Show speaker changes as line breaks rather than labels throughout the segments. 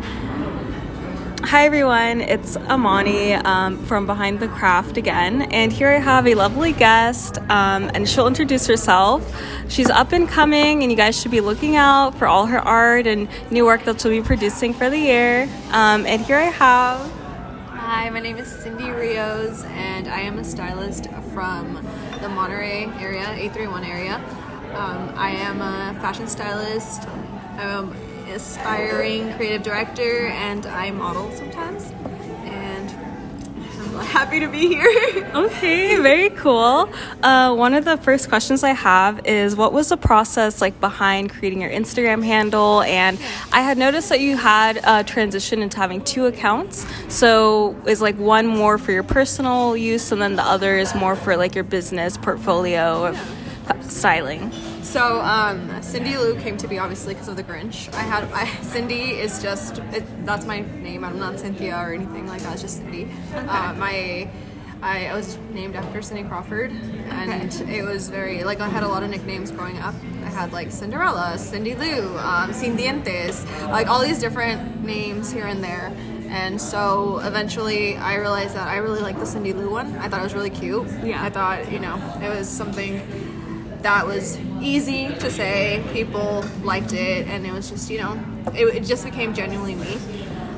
Hi everyone, it's Amani um, from Behind the Craft again, and here I have a lovely guest, um, and she'll introduce herself. She's up and coming, and you guys should be looking out for all her art and new work that she'll be producing for the year. Um, and here I have.
Hi, my name is Cindy Rios, and I am a stylist from the Monterey area, 831 area. Um, I am a fashion stylist. An aspiring creative director, and I model sometimes. And I'm happy to be here.
Okay, very cool. Uh, one of the first questions I have is what was the process like behind creating your Instagram handle? And I had noticed that you had uh, transitioned into having two accounts. So is like one more for your personal use, and then the other is more for like your business portfolio of f- styling.
So um, Cindy Lou came to be obviously because of the Grinch. I had I, Cindy is just it, that's my name. I'm not Cynthia or anything like that. It's just Cindy. Uh, my I, I was named after Cindy Crawford, and it was very like I had a lot of nicknames growing up. I had like Cinderella, Cindy Lou, um, Sin Dientes, like all these different names here and there. And so eventually I realized that I really liked the Cindy Lou one. I thought it was really cute.
Yeah.
I thought, you know, it was something that was easy to say. People liked it, and it was just, you know, it, it just became genuinely me.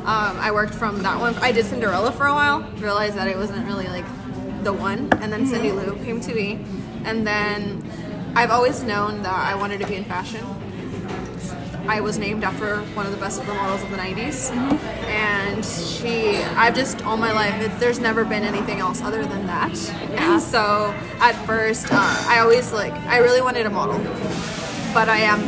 Um, I worked from that one. I did Cinderella for a while, realized that it wasn't really like the one, and then Cindy Lou came to me. And then I've always known that I wanted to be in fashion. I was named after one of the best supermodels models of the 90s. And she, I've just, all my life, it, there's never been anything else other than that. And so at first, uh, I always like, I really wanted a model. But I am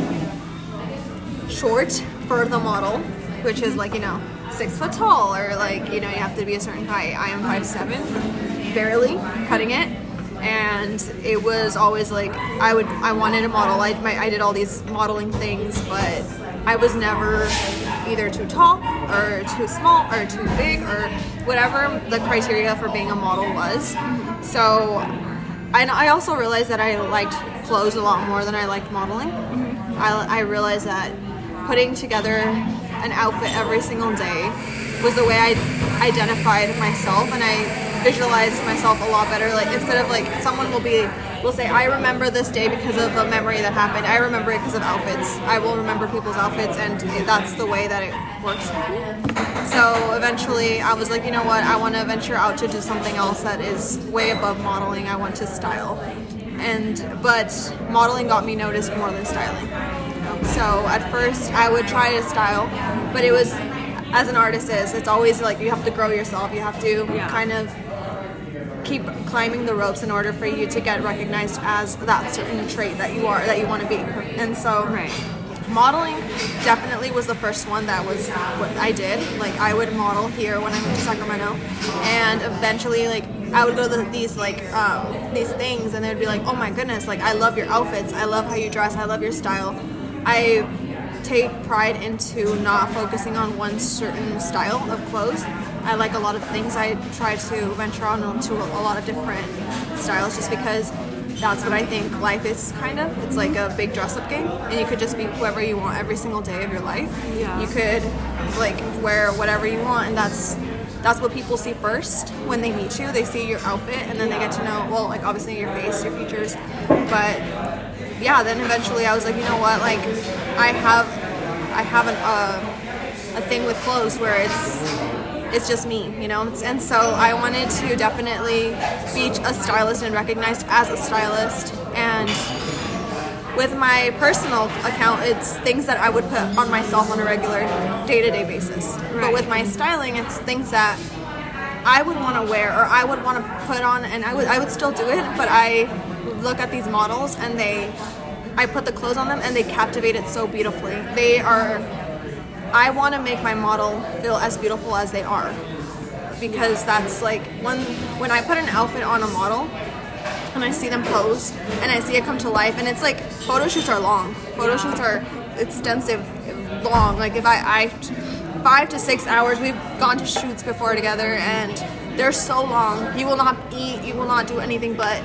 short for the model, which is like, you know, six foot tall or like, you know, you have to be a certain height. I am five seven, barely cutting it. And it was always like I would I wanted a model. I, my, I did all these modeling things, but I was never either too tall or too small or too big or whatever the criteria for being a model was. So I, I also realized that I liked clothes a lot more than I liked modeling. I, I realized that putting together an outfit every single day was the way I identified myself and I visualized myself a lot better. Like instead of like someone will be will say I remember this day because of a memory that happened. I remember it because of outfits. I will remember people's outfits and that's the way that it works. So eventually I was like, you know what? I want to venture out to do something else that is way above modeling. I want to style. And but modeling got me noticed more than styling. So at first I would try to style, but it was as an artist is it's always like you have to grow yourself. You have to kind of keep climbing the ropes in order for you to get recognized as that certain trait that you are that you want to be. And so modeling definitely was the first one that was what I did. Like I would model here when I moved to Sacramento, and eventually like I would go to these like um, these things, and they'd be like, "Oh my goodness! Like I love your outfits. I love how you dress. I love your style." I take pride into not focusing on one certain style of clothes. I like a lot of things. I try to venture on to a lot of different styles just because that's what I think life is kind of. It's like a big dress up game and you could just be whoever you want every single day of your life.
Yeah.
You could like wear whatever you want and that's that's what people see first when they meet you. They see your outfit and then they get to know well like obviously your face, your features. But yeah, then eventually I was like, you know what? Like I have I have an, uh, a thing with clothes where it's it's just me, you know. And so I wanted to definitely be a stylist and recognized as a stylist. And with my personal account, it's things that I would put on myself on a regular day-to-day basis. But with my styling, it's things that I would want to wear or I would want to put on, and I would I would still do it. But I look at these models and they, I put the clothes on them and they captivate it so beautifully. They are I want to make my model feel as beautiful as they are. Because that's like when when I put an outfit on a model and I see them pose and I see it come to life and it's like photo shoots are long. Photo shoots are extensive long. Like if I, I five to six hours we've gone to shoots before together and they're so long. You will not eat you will not do anything but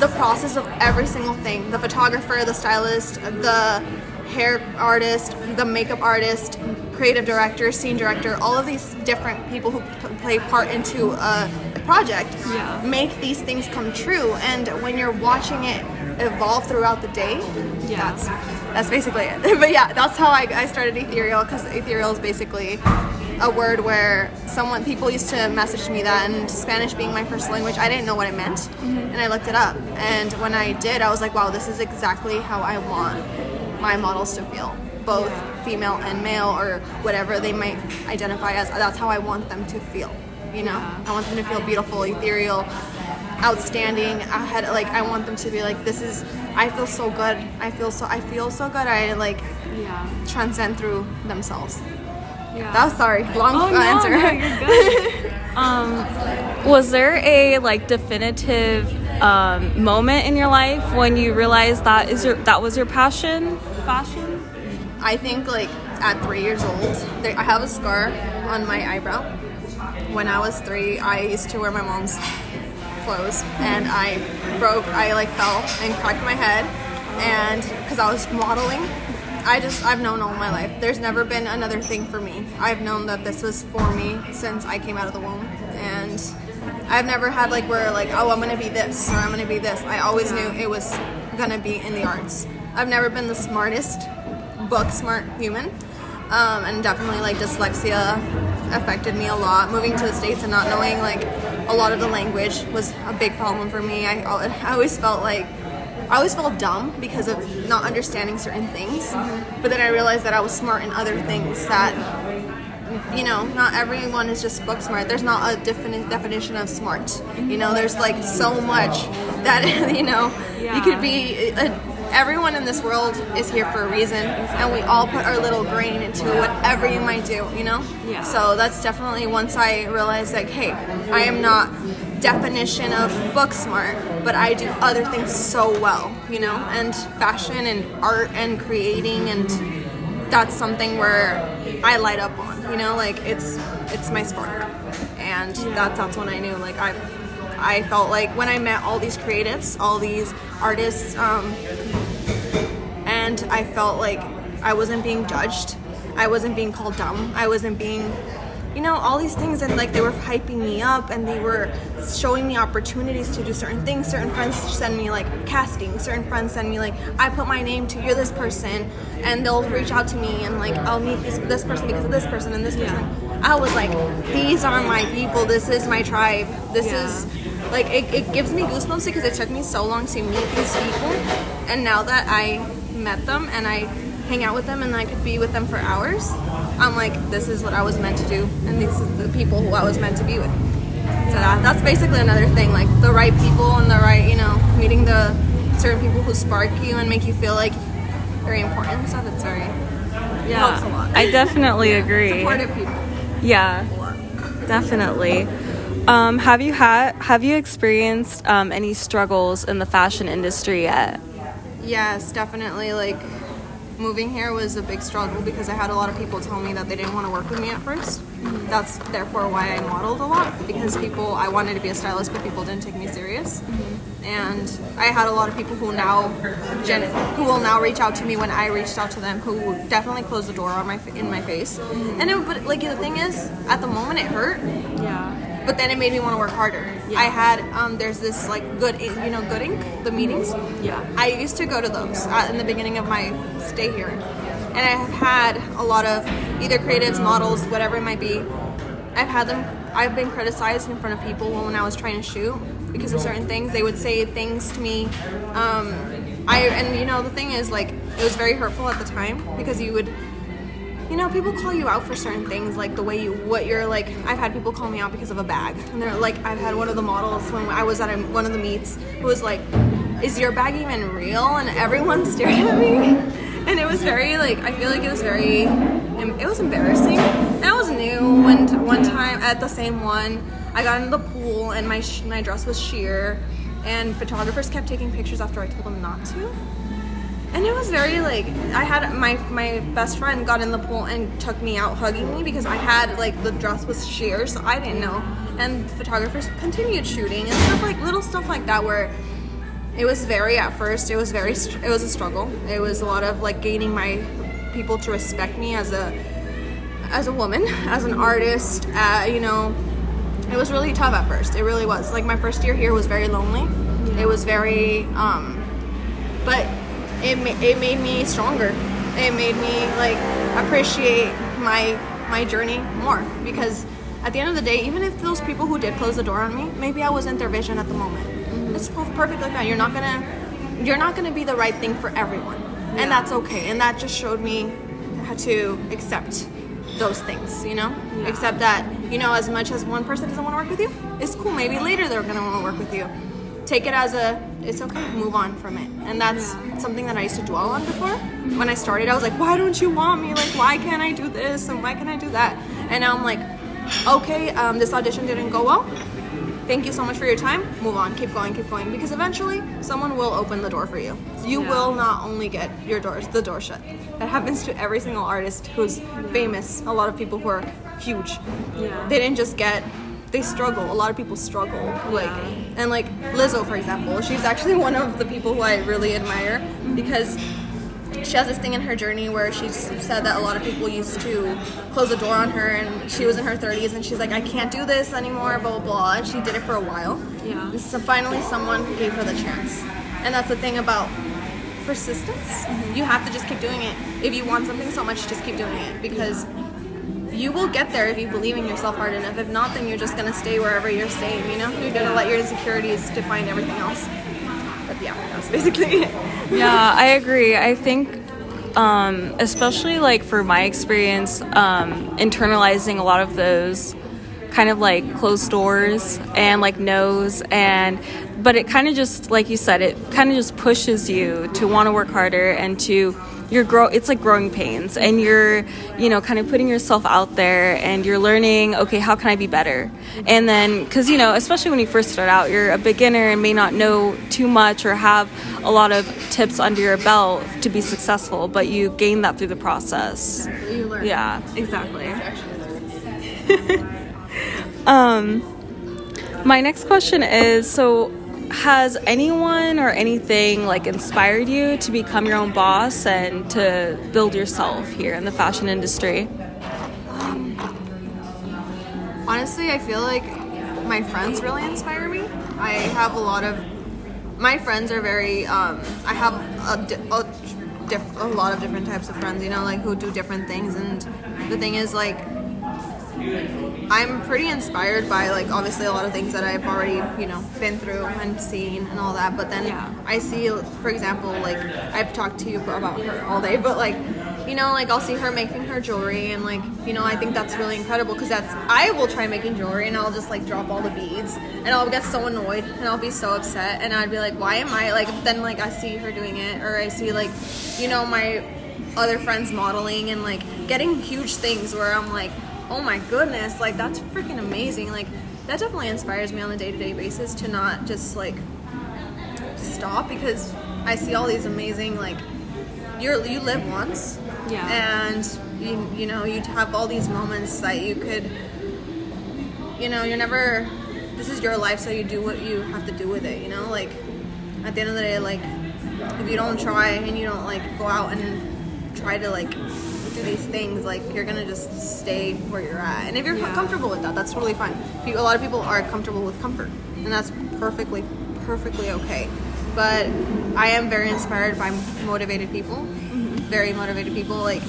the process of every single thing. The photographer the stylist the hair artist the makeup artist creative director, scene director, all of these different people who p- play part into a project
Yeah.
make these things come true. And when you're watching it evolve throughout the day,
Yeah.
that's that's basically it. but yeah, that's how I, I started Ethereal because Ethereal is basically a word where someone people used to message me that and Spanish being my first language, I didn't know what it meant, mm-hmm. and I looked it up. And when I did, I was like, wow, this is exactly how I want my models to feel, both female and male or whatever they might identify as. That's how I want them to feel. You know, I want them to feel beautiful, ethereal, outstanding. I had like I want them to be like, this is. I feel so good. I feel so. I feel so good. I like
Yeah.
transcend through themselves.
Yeah.
That was sorry, long
Oh, no,
answer.
no, you're good. um, was there a like definitive um, moment in your life when you realized that is your that was your passion? Fashion.
I think like at three years old, I have a scar on my eyebrow. When I was three, I used to wear my mom's clothes, and I broke. I like fell and cracked my head, and because I was modeling, I just I've known all my life. There's never been another thing for me. I've known that this was for me since I came out of the womb, and I've never had like where like oh I'm gonna be this or I'm gonna be this. I always knew it was gonna be in the arts. I've never been the smartest book smart human. Um, and definitely like dyslexia affected me a lot. Moving to the States and not knowing like a lot of the language was a big problem for me. I, I always felt like I always felt dumb because of not understanding certain things. But then I realized that I was smart in other things that you know, not everyone is just book smart. There's not a defini- definition of smart. You know, there's like so much that you know yeah. you could be. uh everyone in this world is here for a reason, and we all put our little grain into whatever you might do. You know.
Yeah.
So that's definitely once I realized like, hey, I am not definition of book smart, but I do other things so well. You know, and fashion and art and creating and that's something where I light up on. You know, like it's it's my spark, and that that's when I knew like I I felt like when I met all these creatives, all these artists, um, and I felt like I wasn't being judged. I wasn't being called dumb. I wasn't being you know all these things and like they were hyping me up and they were showing me opportunities to do certain things. Certain friends send me like casting. Certain friends send me like i put my name to you're this person and they'll reach out to me and like i'll meet this, this person because of this person and this person. I was like these are my people. This is my tribe. This
Yeah.
is like it, it gives me goosebumps because it took me so long to meet these people. And now that i met them and i hang out with them and i could be with them for hours i'm like this is what i was meant to do and these are the people who i was meant to be with so that, that's basically another thing like the right people and the right you know meeting the certain people who spark you and make you feel like very important stuff it's very
Yeah.
helps a lot.
I definitely agree.
supportive people
Yeah. Definitely. Um, have you had have you experienced um, any struggles in the fashion industry yet?
Yes, definitely. Like moving here was a big struggle because I had a lot of people tell me that they didn't want to work with me at 1st That's therefore why I modeled a lot because people I wanted to be a stylist, but people didn't take me serious. And I had a lot of people who now who will now reach out to me when I reached out to them who definitely closed the door on my in my face. And it, but like the thing is, at the moment it hurt,
Yeah.
But then it made me want to work harder. I had um, there's this like good you know good ink the meetings.
Yeah.
I used to go to those uh, in the beginning of my stay here, and I have had a lot of either creatives, models, whatever it might be. I've had them. I've been criticized in front of people when I was trying to shoot because of certain things. They would say things to me. Um, I and you know the thing is like it was very hurtful at the time because you would you know, people call you out for certain things, like the way you, what you're like. I've had people call me out because of a bag, and they're like, I've had one of the models when I was at a, one of the meets who was like, "Is your bag even real?" And everyone stared at me, and it was very like, I feel like it was very, it was embarrassing. And I was new when one time at the same one, I got into the pool and my sh- my dress was sheer, and photographers kept taking pictures after I told them not to. And it was very like I had my my best friend got in the pool and took me out hugging me because I had like the dress was sheer, so I didn't know. And photographers continued shooting and stuff like little stuff like that where it was very at first it was very it was a struggle. It was a lot of like gaining my people to respect me as a as a woman, as an artist, uh, you know, it was really tough at first. It really was. Like my first year here was very lonely. It was very, um, but it ma- it made me stronger. It made me like appreciate my my journey more because at the end of the day, even if those people who did close the door on me, maybe I wasn't their vision at the moment. It's per- perfectly fine. You're not gonna you're not gonna be the right thing for everyone, and that's okay. And that just showed me how to accept those things, you know? Accept that, you know, as much as one person doesn't want to work with you, it's cool. Maybe later they're going to want to work with you. Take it as a, it's okay, move on from it. And that's something that I used to dwell on before. When I started, I was like, why don't you want me? Like, why can't I do this? And why can't I do that? And now I'm like, okay, um, this audition didn't go well. Thank you so much for your time. Move on, keep going, keep going. Because eventually, someone will open the door for you. You
Yeah.
will not only get your doors, the door shut. That happens to every single artist who's famous. A lot of people who are huge.
Yeah.
They didn't just get. They struggle. A lot of people struggle. Like and like Lizzo, for example, she's actually one of the people who I really admire because she has this thing in her journey where she's said that a lot of people used to close the door on her and she was in her 30s and she's like i can't do this anymore blah blah blah and she did it for a while.
Yeah.
so finally someone gave her the chance. And that's the thing about persistence. Mm-hmm. You have to just keep doing it. If you want something so much just keep doing it because you will get there if you believe in yourself hard enough. If not then you're just gonna stay wherever you're staying you know? You're gonna let your insecurities define everything else. But yeah that's basically it.
Yeah, I agree. I think, um, especially like for my experience, um, internalizing a lot of those kind of like closed doors and like no's and but it kind of just like you said it kind of just pushes you to want to work harder and to you're grow it's like growing pains and you're you know kind of putting yourself out there and you're learning okay how can i be better? And then because you know especially when you first start out you're a beginner and may not know too much or have a lot of tips under your belt to be successful but you gain that through the process. Yeah. Exactly. Um my next question is so has anyone or anything like inspired you to become your own boss and to build yourself here in the fashion industry
Honestly, I feel like my friends really inspire me. I have a lot of my friends are very. Um, I have a, a, diff- a lot of different types of friends. You know, like who do different things. And the thing is, like, I'm pretty inspired by like obviously a lot of things that I've already you know been through and seen and all that. But then
Yeah.
I see, for example, like I've talked to you about her all day, but like you know, like I'll see her making her jewelry and like you know I think that's really incredible because that's I will try making jewelry and I'll just like drop all the beads and I'll get so annoyed and I'll be so upset and I'd be like, why am I like? Then like I see her doing it or I see like you know my other friends modeling and like getting huge things where I'm like, oh my goodness, like that's freaking amazing. Like that definitely inspires me on a day to day basis to not just like stop because I see all these amazing like you're you live once.
Yeah.
And you you know, you have all these moments that you could you know, you're never this is your life so you do what you have to do with it, you know? Like at the end of the day like if you don't try and you don't like go out and try to like do these things like you're gonna just stay where you're at. And if you're
Yeah.
comfortable with that that's totally fine. A lot of people are comfortable with comfort and that's perfectly perfectly okay. But i am very inspired by motivated people mm-hmm. very motivated people like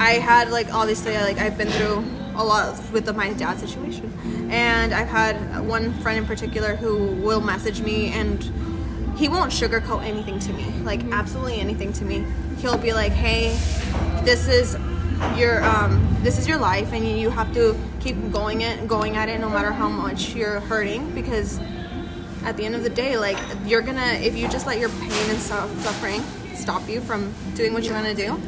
I had like obviously like I've been through a lot with the, my dad situation, and I've had one friend in particular who will message me and he won't sugarcoat anything to me, like absolutely anything to me. He'll be like, "Hey, this is your um, this is your life, and you, have to keep going it going at it no matter how much you're hurting because." At the end of the day, like you're gonna, if you just let your pain and su- suffering stop you from doing what you want to do,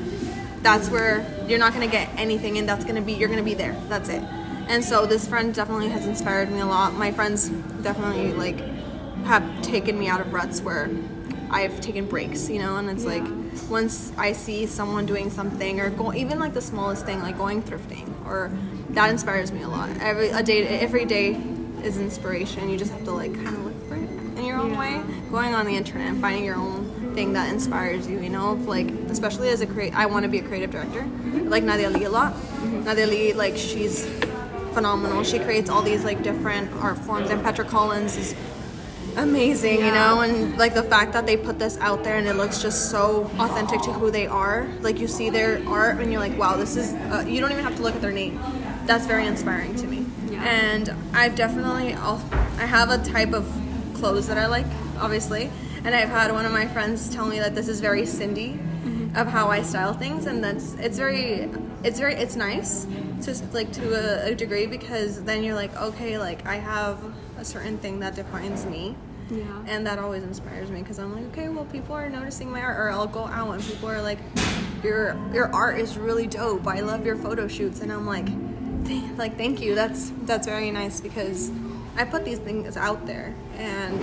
that's where you're not to get anything and that's to be you're to be there that's it and so this friend definitely has inspired me a lot my friends definitely like have taken me out of ruts where i've taken breaks you know and it's like once i see someone doing something or go, even like the smallest thing like going thrifting or that inspires me a lot every a day every day is inspiration you just have to like kind of look for it in your own way going on the internet and finding your own thing that inspires you, you know, like especially as a create I want to be a creative director. Like Nadia Lee a lot. Mm-hmm. Nadia Lee like she's phenomenal. She creates all these like different art forms and Petra Collins is amazing, you know, and like the fact that they put this out there and it looks just so authentic to who they are. Like you see their art and you're like, wow, this is. Uh, you don't even have to look at their name. That's very inspiring to me.
Yeah.
And I've definitely, I'll, I have a type of clothes that I like, obviously, and I've had one of my friends tell me that this is very Cindy. Of how I style things, and that's it's very, it's very, it's nice, just like to a, a degree because then you're like, okay, like I have a certain thing that defines me,
Yeah.
and that always inspires me because I'm like, okay, well, people are noticing my art, or I'll go out and people are like, your your art is really dope. I love your photo shoots, and I'm like, "Th- like thank you. That's that's very nice because I put these things out there, and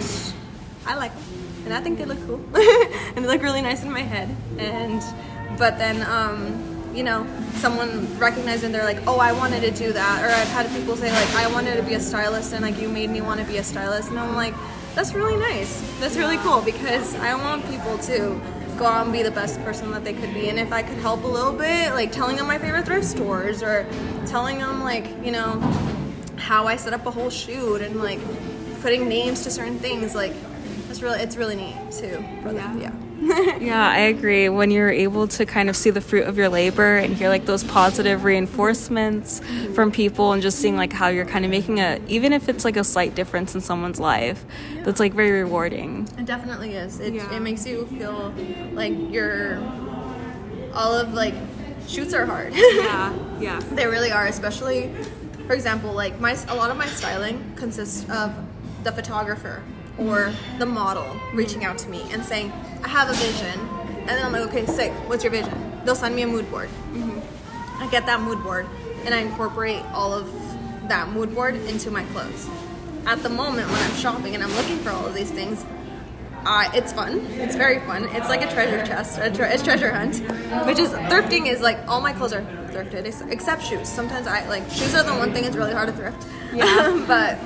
I like them, and I think they look cool, and they look really nice in my head, and but then um. You know, someone recognized and they're like, "Oh, I wanted to do that," or I've had people say like, "I wanted to be a stylist," and like, "You made me want to be a stylist," and I'm like, "That's really nice. That's really cool because I want people to go out and be the best person that they could be. And if I could help a little bit, like telling them my favorite thrift stores or telling them like, you know, how I set up a whole shoot and like putting names to certain things, like it's really it's really neat too. For them.
Yeah.
Yeah.
Yeah, I agree. When you're able to kind of see the fruit of your labor and hear like those positive reinforcements from people and just seeing like how you're kind of making a even if it's like a slight difference in someone's life, that's like very rewarding.
It definitely is. It,
Yeah.
it makes you feel like you're all of like shoots are hard.
Yeah, yeah.
They really are, especially, for example, like my a lot of my styling consists of the photographer or the model reaching out to me and saying, "I have a vision," and then I'm like, "Okay, sick. What's your vision?" They'll send me a mood board. I get that mood board and I incorporate all of that mood board into my clothes. At the moment when I'm shopping and I'm looking for all of these things, uh, it's fun. It's very fun. It's like a treasure chest, a, tre- a treasure hunt. Which is thrifting is like all my clothes are thrifted ex- except shoes. Sometimes I like shoes are the one thing it's really hard to thrift.
Yeah.
but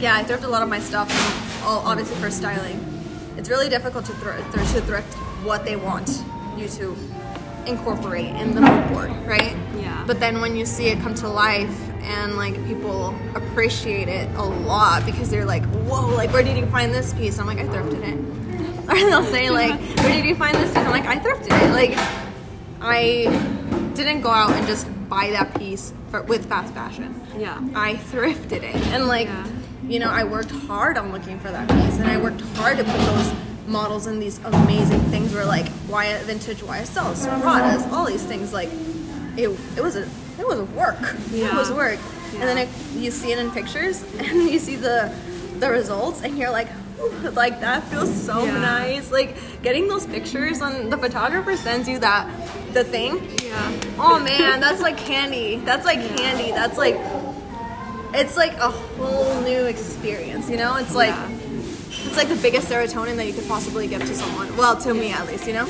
yeah, I thrift a lot of my stuff, obviously for styling. It's really difficult to, thr- thr- to thrift what they want you to incorporate in the mood board, right?
Yeah.
But then when you see it come to life and like people appreciate it a lot because they're like, whoa, like where did you find this piece? I'm like, I thrifted it. Or they'll say like, where did you find this piece? I'm like, I thrifted it. Like, I didn't go out and just buy that piece for, with fast fashion.
Yeah.
I thrifted it. And like,
Yeah.
You know, I worked hard on looking for that piece and I worked hard to put those models in these amazing things where like Wyatt vintage YSLs, Pradas, all these things like it it was a it was work.
Yeah.
It was work. And then it, you see it in pictures and you see the the results and you're like "Ooh, like that feels so
Yeah.
nice. Like getting those pictures when the photographer sends you that the thing
Yeah.
Oh man, that's like candy. That's like candy. That's like it's like a whole new experience, you know? It's like
Yeah.
it's like the biggest serotonin that you could possibly give to someone. Well, to me at least, you know?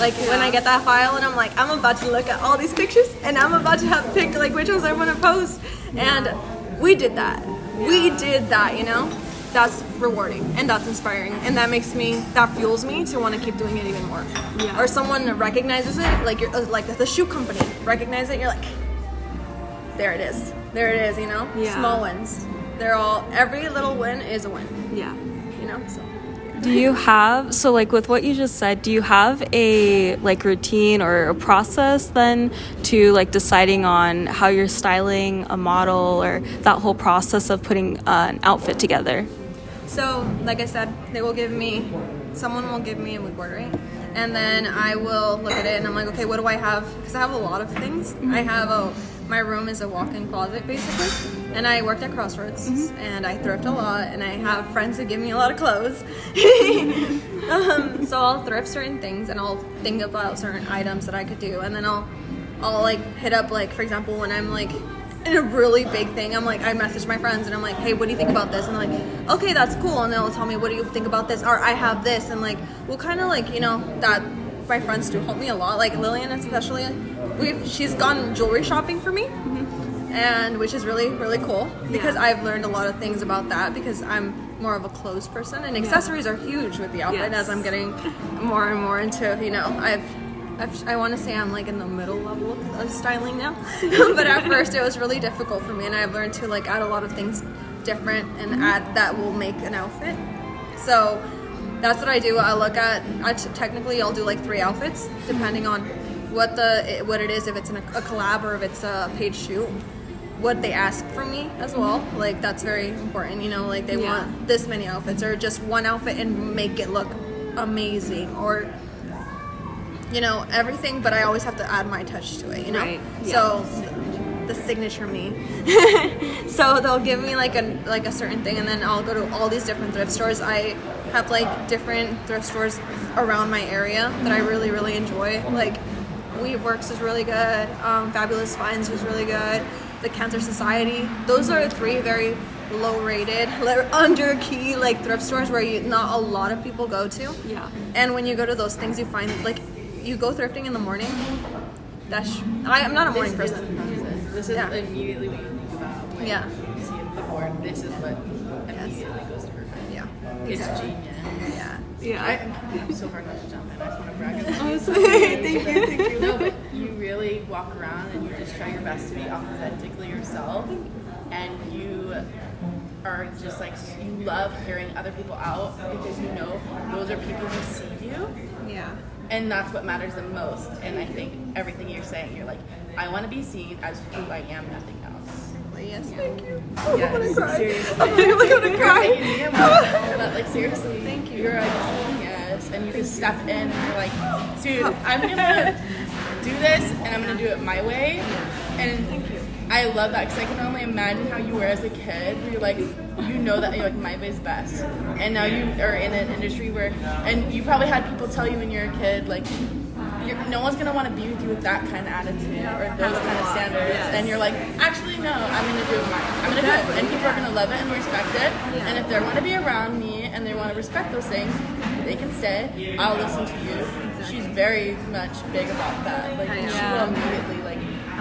Like when I get that file and I'm like, I'm about to look at all these pictures and I'm about to have pick like which ones I want to post. And we did that. We did that, you know? That's rewarding and that's inspiring and that makes me that fuels me to want to keep doing it even more.
Yeah.
Or someone recognizes it, like you're like the shoe company recognize it, you're like, there it is, there it is, you know.
Yeah.
Small wins, they're all every little win is a win,
Yeah.
you know. So
Do you have so like with what you just said, do you have a like routine or a process then to like deciding on how you're styling a model or that whole process of putting uh, an outfit together?
So, like I said, they will give me, someone will give me a mood board, right? And then I will look at it and I'm like, okay, what do I have? Because I have a lot of things. I have a, my room is a walk in closet basically. And I worked at Crossroads and I thrift a lot and I have friends who give me a lot of clothes. um, so I'll thrift certain things and I'll think about certain items that I could do. And then I'll, I'll like hit up, like, for example, when I'm like, in a really big thing. I'm like, I message my friends and I'm like, hey, what do you think about this? And they're like, okay, that's cool. And they'll tell me, what do you think about this? Or I have this. And like, we'll kind of like, you know, that my friends do help me a lot. Like Lillian, especially, we've she's gone jewelry shopping for me, and which is really really cool because
Yeah.
I've learned a lot of things about that because I'm more of a clothes person, and accessories are huge with the outfit.
Yes.
As I'm getting more and more into, you know, I've. I've want to say I'm like in the middle level of, of styling now, but at first it was really difficult for me, and I've learned to like add a lot of things different and mm-hmm. add that will make an outfit. So that's what I do. I look at. I t- technically I'll do like three outfits depending on what the what it is. If it's in a, a collab or if it's a paid shoot, what they ask from me as well. Like that's very important. You know, like they
Yeah.
want this many outfits or just one outfit and make it look amazing or you know everything. But I always have to add my touch to it. You know,
Right.
so the signature me. so they'll give me like a like a certain thing, and then I'll go to all these different thrift stores. I have like different thrift stores around my area that I really really enjoy. Like Weaveworks is really good. Um, Fabulous Finds is really good. The Cancer Society. Those are three very low rated, under key like thrift stores where you not a lot of people go to.
Yeah.
And when you go to those things, you find like you go thrifting in the morning. That's I, I'm not a morning person.
Is the process. This is
Yeah.
immediately what you think about when
Yeah.
you see the board. This is what immediately goes to her head.
Yeah.
It's
Exactly.
genius.
Yeah.
Yeah.
I, I'm so hard not to jump in. I just want to brag about
Oh,
you.
it's. Thank you, thank you.
No, but you really walk around and you just try your best to be authentically yourself, and you are just like you love hearing other people out because you know those are people who see you
Yeah.
And that's what matters the most. And I think everything you're saying, you're like, I want to be seen as who I am, nothing else.
Yes. Thank you.
Oh, yes, seriously.
I'm really gonna
You're
cry.
making me emotional, but like seriously, thank you. You're a genius, and you can step in and you're like, dude, I'm gonna do this, and I'm gonna do it my way. And thank you. I love that because I can only imagine how you were as a kid. You're like, you know that you're like my way's best, and now you are in an industry where, and you probably had people tell you when you're a kid like. You're, no one's gonna want to be with you with that kind of attitude or those kind of standards, and you're like, actually, no, I'm gonna do it mine. I'm gonna do it, and people are gonna love it and respect it. And if they want to be around me and they want to respect those things, they can stay. I'll listen to you. She's very much big about that. Like she will immediately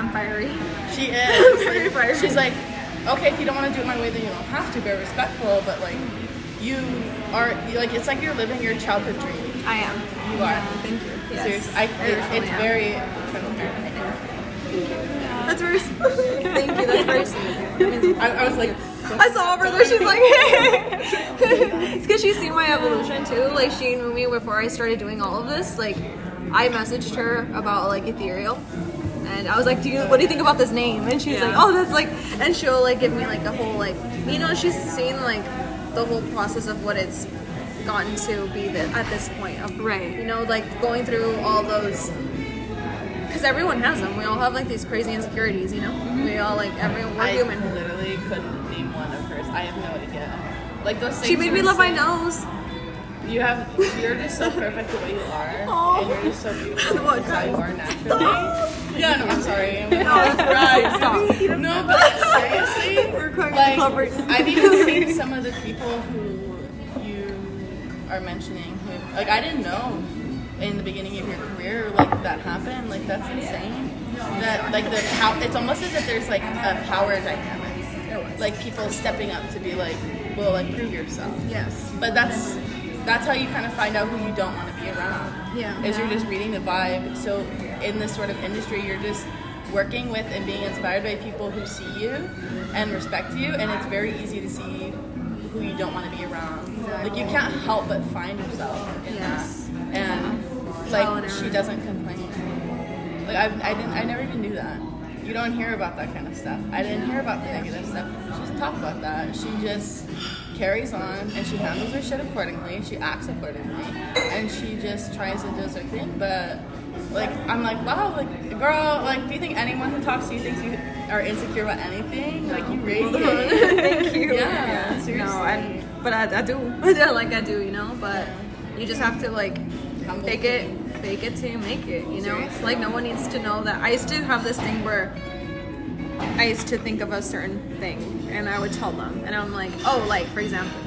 I'm fiery.
she is.
Very fiery.
She's like, okay, if you don't want to do it my way, then you don't have to. Be respectful, but like, you are like it's like you're living your childhood dream.
I am.
You are.
Thank you. Yes.
Seriously, I,
I
it, it's
am.
very.
That's very. Thank you. That's very sweet.
I, I was like,
I saw her there. She's like, it's because she's seen my evolution too. Like she knew me before I started doing all of this. Like I messaged her about like ethereal, and I was like, "Do you? What do you think about this name?" And she was like, "Oh, that's like," and she'll like give me like the whole like, you know, she's seen like the whole process of what it's gotten to be the, at this point of
Right.
you know like going through all those because everyone has them we all have like these crazy insecurities you know mm-hmm. we all like everyone we're
I
human
literally couldn't name one of hers. I have no idea. Like those things.
she made me
were
love my nose
You have. You're just so perfect the way you are,
Aw.
and you're just so beautiful
What,
how you are naturally. Yeah, no, I'm sorry. I'm
No,
right.
stop.
No, but like, seriously,
We're crying
like. I've even seen some of the people who you are mentioning. Who, like, I didn't know in the beginning of your career, like that happened. Like, that's insane. That like the power. It's almost as if there's like a power dynamic. Like people stepping up to be like, well, like prove yourself.
yes
But that's that's how you kind of find out who you don't want to be around.
Yeah.
Is you're just reading the vibe. So in this sort of industry, you're just working with and being inspired by people who see you and respect you, and it's very easy to see who you don't want to be around. Like you can't help but find yourself in
Yes.
that. And like she doesn't complain. Like I, I didn't, I never even knew that. You don't hear about that kind of stuff. I didn't hear about the negative stuff. She doesn't talk about that. She just carries on and she handles her shit accordingly. She acts accordingly, and she just tries and does her thing. But like, I'm like, wow, like, girl, like, do you think anyone who talks to you thinks you are insecure about anything? Like, you radiate.
thank you
Yeah, seriously.
no and but I, I do like I do you know but you just have to like
Humble.
fake it fake it till you make it you know
Seriously.
like no one needs to know that I used to have this thing where I used to think of a certain thing and I would tell them. And I'm like oh like for example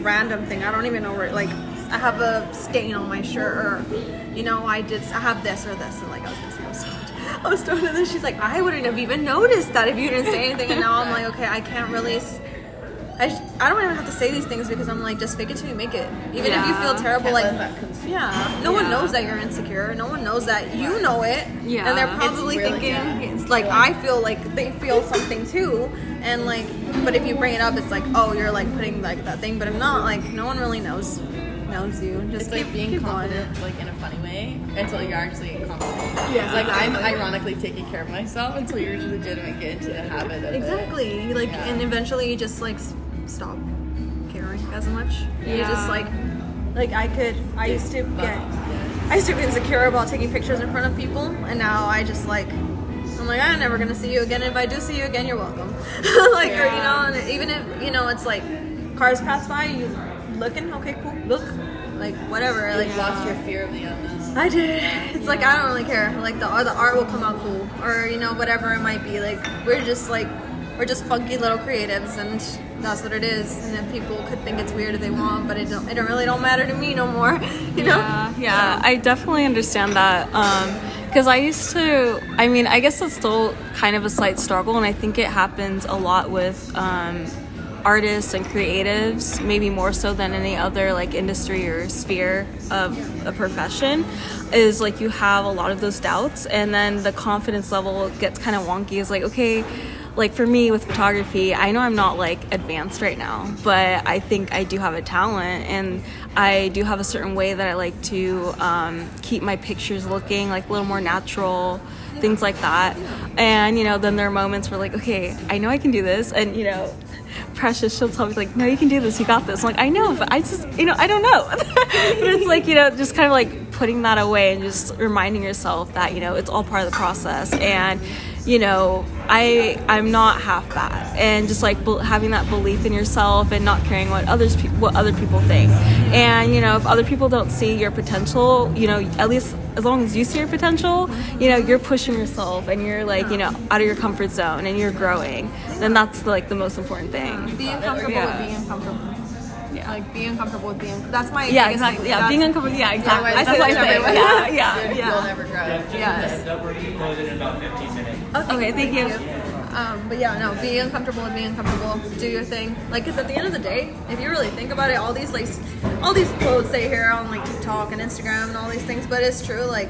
random thing. I don't even know where like I have a stain on my shirt or you know I did I have this or this. And like I was gonna say I was stoned. I was stoned. And then she's like I wouldn't have even noticed that if you didn't say anything. And now I'm like okay I can't really I, just- I don't even have to say these things because I'm like just fake it till you make it. Even if you feel terrible,
Can't
like
let that consume.
yeah, no one knows that you're insecure. No one knows that you know it.
Yeah.
and they're
It's
probably
really-
thinking
yeah.
it's like I feel like they feel something too. And like, but if you bring it up, it's like oh you're like putting like that thing. But if not, like no one really knows knows you. Just
It's
keep,
like being
keep going.
confident, like in a funny way, until you're actually confident.
Yeah,
It's like I'm ironically taking care of myself until you're legitimately get into the habit of it.
Exactly. Like,
Yeah.
and eventually you just like s- stop caring as much. You
Yeah.
just like, like I could. I used to get. I used to be insecure about taking pictures in front of people, and now I just like. I'm like, I'm never gonna see you again. If I do see you again, you're welcome. like, or you know, even if you know, it's like cars pass by, you looking, okay, cool, look, like whatever,
Like
like.
lost your fear of the unknown.
I did. It's like I don't really care. Like the or the art will come out cool, or you know whatever it might be. Like we're just like we're just funky little creatives, and that's what it is. And then people could think it's weird if they want, but it don't. It don't really don't matter to me no more. You know?
Yeah, yeah, I definitely understand that. Because I used to, I mean, I guess it's still kind of a slight struggle, and I think it happens a lot with um, artists and creatives, maybe more so than any other like industry or sphere of a profession. Is like you have a lot of those doubts, and then the confidence level gets kind of wonky. It's like, okay, like for me with photography, I know I'm not like advanced right now, but I think I do have a talent and I do have a certain way that I like to um, keep my pictures looking like a little more natural, things like that. And you know, then there are moments where like, okay, I know I can do this, and you know. Precious, she'll tell me like, "No, you can do this. You got this." I'm like, "I know, but I just, you know, I don't know." but it's like, you know, just kind of like putting that away and just reminding yourself that you know it's all part of the process, and you know, I I'm not half bad, and just like bel having that belief in yourself and not caring what others pe- what other people think, and you know, if other people don't see your potential, you know, at least as long as you see your potential, you know, you're pushing yourself and you're like, you know, out of your comfort zone and you're growing, then that's like the most important thing.
Being comfortable
Yeah.
with being uncomfortable.
Yeah.
Like being uncomfortable with being. That's my.
Yeah, exactly.
thing.
Yeah,
That's-
being uncomfortable. Yeah, exactly.
I
That's
say
what I
that to
say.
everyone.
Yeah, yeah,
You'll
yeah.
never grow.
Yes.
Heads up, we're closing in about 15 minutes.
Okay, thank you.
Um, but yeah, no, be uncomfortable and be uncomfortable. Do your thing. Like, cause at the end of the day, if you really think about it, all these like, all these quotes they hear on like TikTok and Instagram and all these things, but it's true. Like,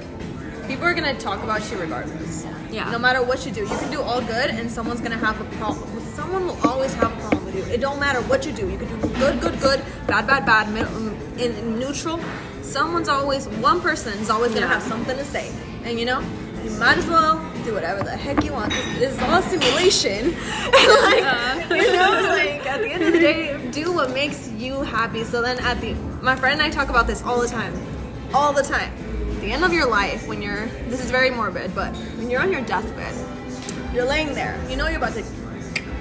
people are gonna talk about you regardless.
Yeah.
No matter what you do, you can do all good, and someone's gonna have a problem. Someone will always have a problem with you. It don't matter what you do. You can do good, good, good, bad, bad, bad, um, in, in neutral. Someone's always one person is always gonna
Yeah.
have something to say, and you know, you might as well do whatever the heck you want. 'cause It's all a simulation. like, uh-huh. you know, like at the end of the day, do what makes you happy. So then, at the my friend and I talk about this all the time, all the time. At the end of your life, when you're this is very morbid, but when you're on your deathbed, you're laying there. You know you're about to,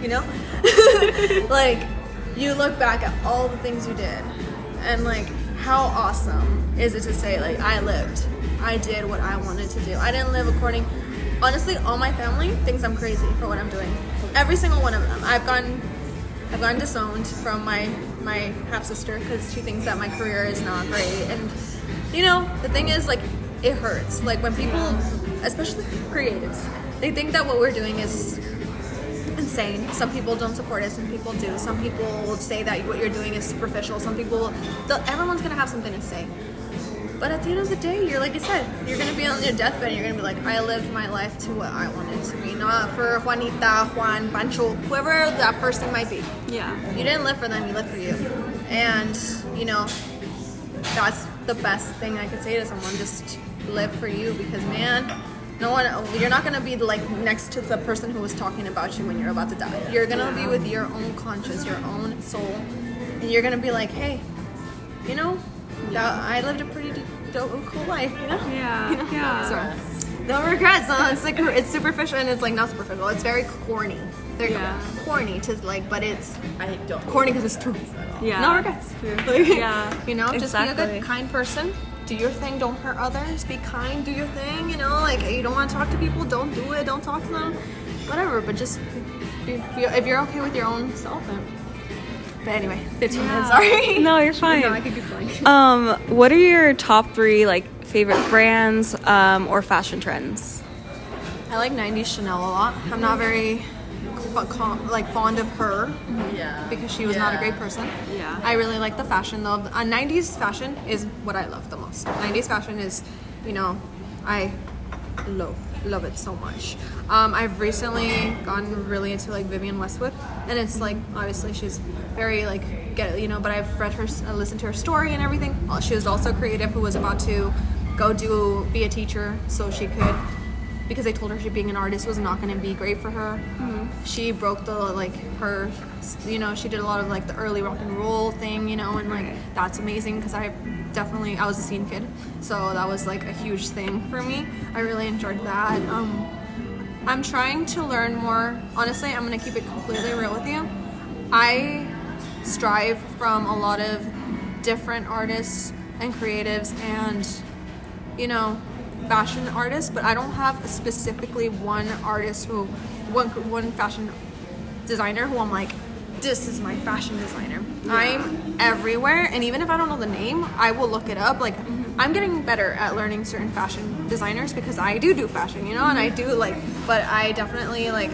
you know, like you look back at all the things you did, and like how awesome is it to say like I lived, I did what I wanted to do. I didn't live according. Honestly, all my family thinks I'm crazy for what I'm doing. Every single one of them. I've gone, I've gotten disowned from my my half sister because she thinks that my career is not great. And you know, the thing is, like, it hurts. Like when people, especially creatives, they think that what we're doing is insane. Some people don't support it. Some people do. Some people will say that what you're doing is superficial. Some people, everyone's gonna have something to say. But at the end of the day, you're like I said, you're gonna be on your deathbed. and You're gonna be like, I lived my life to what I wanted to be, not for Juanita, Juan, Pancho, whoever that person might be.
Yeah.
You didn't live for them, you lived for you. And, you know, that's the best thing I could say to someone. Just live for you because, man, no one, you're not going to be like next to the person who was talking about you when you're about to die. You're going to be with your own conscience, your own soul. And you're going to be like, hey, you know, that, I lived a pretty dope, cool life, you know?
Yeah.
You know?
Yeah.
So, no regrets. No, it's like it's superficial and it's like not superficial. It's very corny. There you
Yeah.
go. Corny to like, but it's
I don't.
corny because it's true.
Yeah.
No regrets.
Yeah.
You know, just be a good, kind person. Do your thing. Don't hurt others. Be kind. Do your thing. You know, like you don't want to talk to people. Don't do it. Don't talk to them. Whatever. But just be, be, if you're okay with your own self, then. But anyway, 15 minutes. Sorry.
No, you're fine.
No, I could keep going.
Um, what are your top three like favorite brands um, or fashion trends?
I like 90s Chanel a lot. I'm not very like fond of her
Yeah.
because she was not a great person.
Yeah.
I really like the fashion though. Uh, 90s fashion is what I love the most. 90s fashion is, you know, I love love it so much. Um, I've recently gotten really into like Vivienne Westwood, and it's like obviously she's very like get you know, but I've read her, uh, listened to her story and everything. Uh, She was also creative who was about to go do be a teacher so she could because they told her she being an artist was not going to be great for her. She broke the like her, you know, she did a lot of like the early rock and roll thing, you know, and like that's amazing because I definitely I was a scene kid, so that was like a huge thing for me. I really enjoyed that. Um, I'm trying to learn more. Honestly, I'm gonna keep it completely real with you. I strive from a lot of different artists and creatives and you know fashion artists but i don't have specifically one artist who one one fashion designer who i'm like this is my fashion designer i'm everywhere and even if i don't know the name i will look it up like mm-hmm. i'm getting better at learning certain fashion designers because i do do fashion you know and i mm-hmm. do like but i definitely like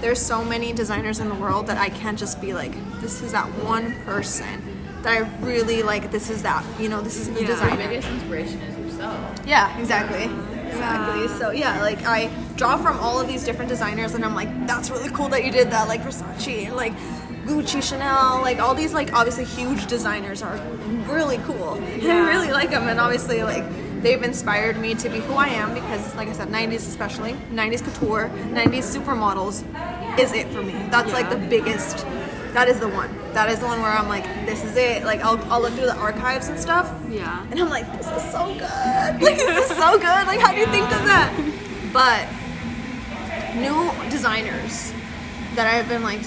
there's so many designers in the world that i can't just be like this is that one person that i really like this is that you know this is the
Yeah.
Your
designer
biggest inspiration is yourself.
yeah, exactly. Exactly. So yeah, like I draw from all of these different designers, and I'm like, that's really cool that you did that, like Versace and like Gucci, Chanel, like all these like obviously huge designers are really cool, and I really like them, and obviously like they've inspired me to be who I am because, like I said, 90s especially, 90s couture, 90s supermodels is it for me. That's like the biggest. That is the one. That is the one where I'm like, this is it. Like I'll, I'll look through the archives and stuff,
Yeah.
and I'm like, this is so good. Like, this is so good. Like, how do you think of that? But new designers that I've been like,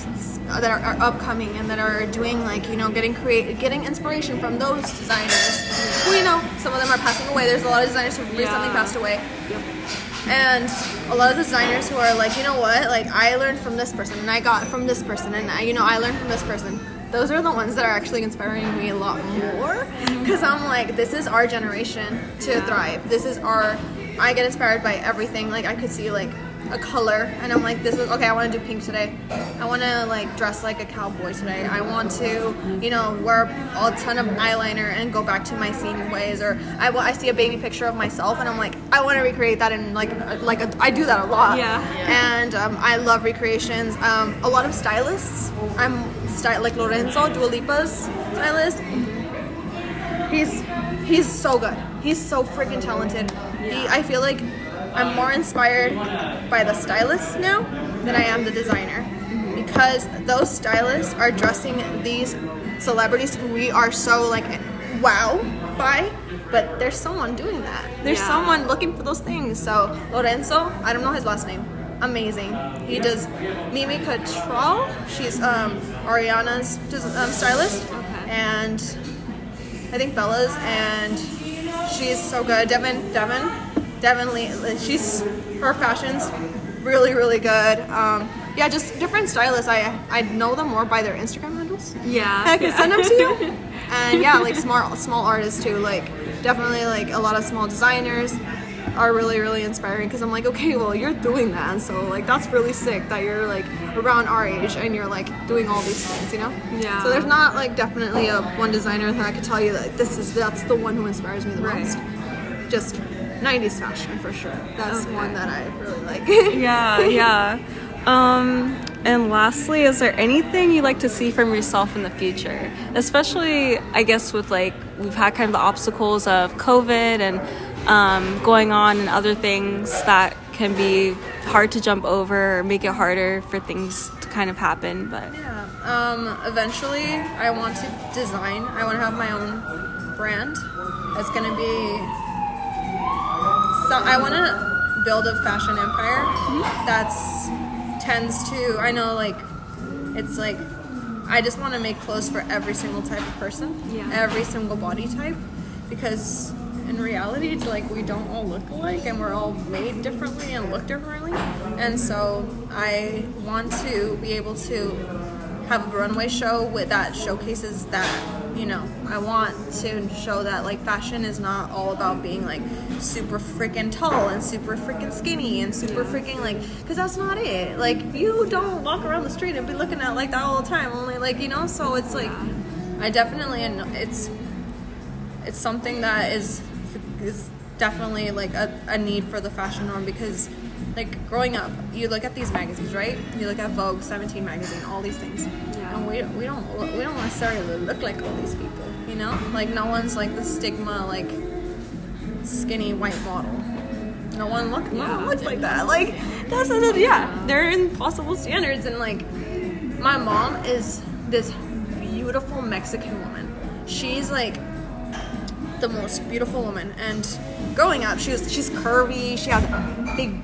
that are, are upcoming and that are doing like, you know, getting create, getting inspiration from those designers. Who you know, some of them are passing away. There's a lot of designers who recently
Yeah.
passed away. And a lot of designers who are like, you know what, like I learned from this person and I got from this person and I, you know, I learned from this person. Those are the ones that are actually inspiring me a lot more mm-hmm. because I'm like, this is our generation to thrive. This is our. I get inspired by everything. Like I could see like a color and I'm like, this is okay. I want to do pink today. I want to like dress like a cowboy today. I want to, you know, wear a ton of eyeliner and go back to my scene ways. Or I, I see a baby picture of myself and I'm like, I want to recreate that and like like a, I do that a lot.
Yeah.
And um, I love recreations. Um, a lot of stylists. I'm sty- like Lorenzo Dua Lipa's stylist. He's he's so good. He's so freaking talented. He, I feel like I'm more inspired by the stylists now than I am the designer because those stylists are dressing these celebrities who we are so like wow by. But there's someone doing that. There's
Yeah.
someone looking for those things. So Lorenzo, I don't know his last name. Amazing. He does Mimi Cuttrell. She's um, Ariana's um, stylist,
Okay.
and I think Bella's, and she's so good. Devin, Devin, Devin Lee. She's her fashion's really, really good. Um, yeah, just different stylists. I I know them more by their Instagram handles.
Yeah.
I can
yeah.
send them to you. And yeah, like small small artists too. Like definitely like a lot of small designers are really really inspiring because I'm like, okay, well you're doing that, so like that's really sick that you're like around our age and you're like doing all these things, you know?
Yeah.
So there's not like definitely a one designer that I could tell you that this is that's the one who inspires me the
Right.
most. Just 90s fashion for sure. That's
Okay.
one that I really like.
Yeah, yeah. Um, and lastly, is there anything you'd like to see from yourself in the future? Especially, I guess, with like we've had kind of the obstacles of COVID and um, going on and other things that can be hard to jump over or make it harder for things to kind of happen. But
Yeah. Um, eventually, I want to design. I want to have my own brand. It's gonna be. So I want to build a fashion empire that's tends to. I know, like, it's like. I just want to make clothes for every single type of person.
Yeah.
Every single body type, because in reality, it's like we don't all look alike, and we're all made differently and look differently. And so I want to be able to have a runway show with that showcases that you know I want to show that like fashion is not all about being like super freaking tall and super freaking skinny and super freaking like because that's not it. Like you don't walk around the street and be looking at like that all the time. Only like you know, so it's like I definitely and it's it's something that is is definitely like a, a need for the fashion norm because like growing up you look at these magazines right? You look at vogue 17 magazine all these things.
Yeah.
and we, we don't we don't necessarily look like all these people you know? Like no one's like the stigma like skinny white model. No one look no one looks like that. Like that's a, yeah they're impossible standards. And like my mom is this beautiful mexican woman. She's like the most beautiful woman. And growing up, she was she's curvy. She has a big,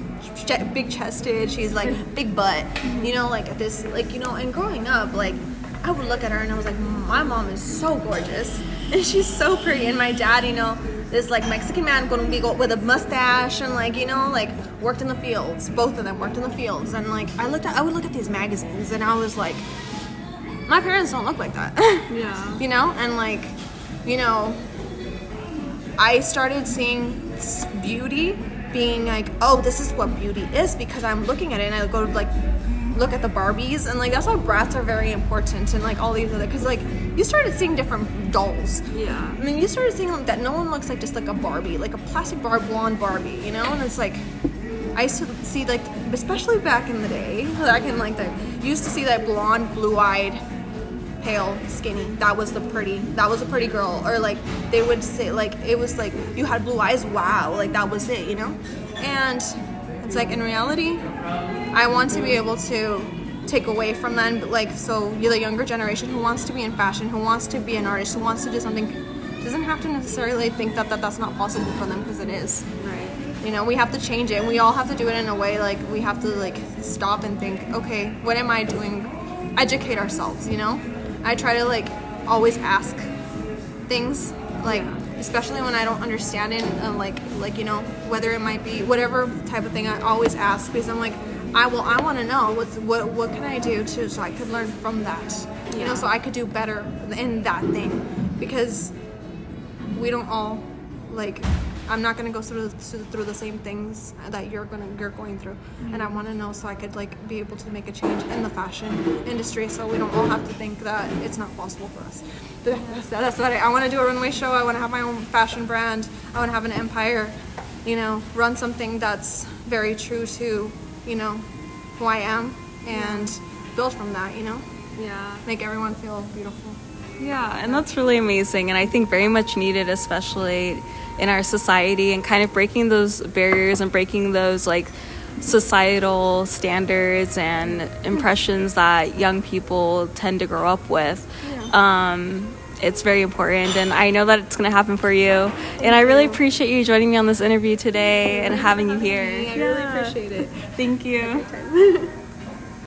che- big chested. She's like big butt. You know, like this, like you know. And growing up, like I would look at her and I was like, my mom is so gorgeous and she's so pretty. And my dad, you know. This like Mexican man going to be with a mustache and like you know like worked in the fields. Both of them worked in the fields and like I looked at I would look at these magazines and I was like, my parents don't look like that.
Yeah.
you know and like you know i started seeing beauty being like oh this is what beauty is because i'm looking at it and i go to like look at the barbies and like that's why Bratz are very important and like all these other because like you started seeing different dolls
Yeah.
I mean, you started seeing like, that no one looks like just like a Barbie, like a plastic bar blonde Barbie, you know? And it's like, I used to see like, especially back in the day, back in like the, you used to see that blonde, blue-eyed, pale, skinny. That was the pretty, that was a pretty girl. Or like, they would say like, it was like, you had blue eyes, wow, like that was it, you know? And it's like, in reality, I want to be able to take away from that but like so you're the younger generation who wants to be in fashion who wants to be an artist who wants to do something doesn't have to necessarily think that, that that's not possible for them because it is
Right.
you know we have to change it and we all have to do it in a way like we have to like stop and think okay what am i doing educate ourselves you know i try to like always ask things like especially when i don't understand it uh, like like you know whether it might be whatever type of thing i always ask because i'm like i will i want to know what's what what can i do to so i could learn from that you know so i could do better in that thing because we don't all like I'm not gonna go through through the same things that you're gonna you're going through, and mm-hmm. I want to know so I could like be able to make a change in the fashion industry, so we don't all have to think that it's not possible for us. But that's that's what I, I want to do a runway show. I want to have my own fashion brand. I want to have an empire. You know, run something that's very true to you know who I am and build from that. You know,
Yeah.
make everyone feel beautiful.
Yeah, and that's really amazing, and I think very much needed, especially in our society, and kind of breaking those barriers and breaking those like societal standards and impressions that young people tend to grow up with. Um, it's very important, and I know that it's going to happen for you. And I really appreciate you joining me on this interview today and having you here.
I really appreciate it.
Thank you.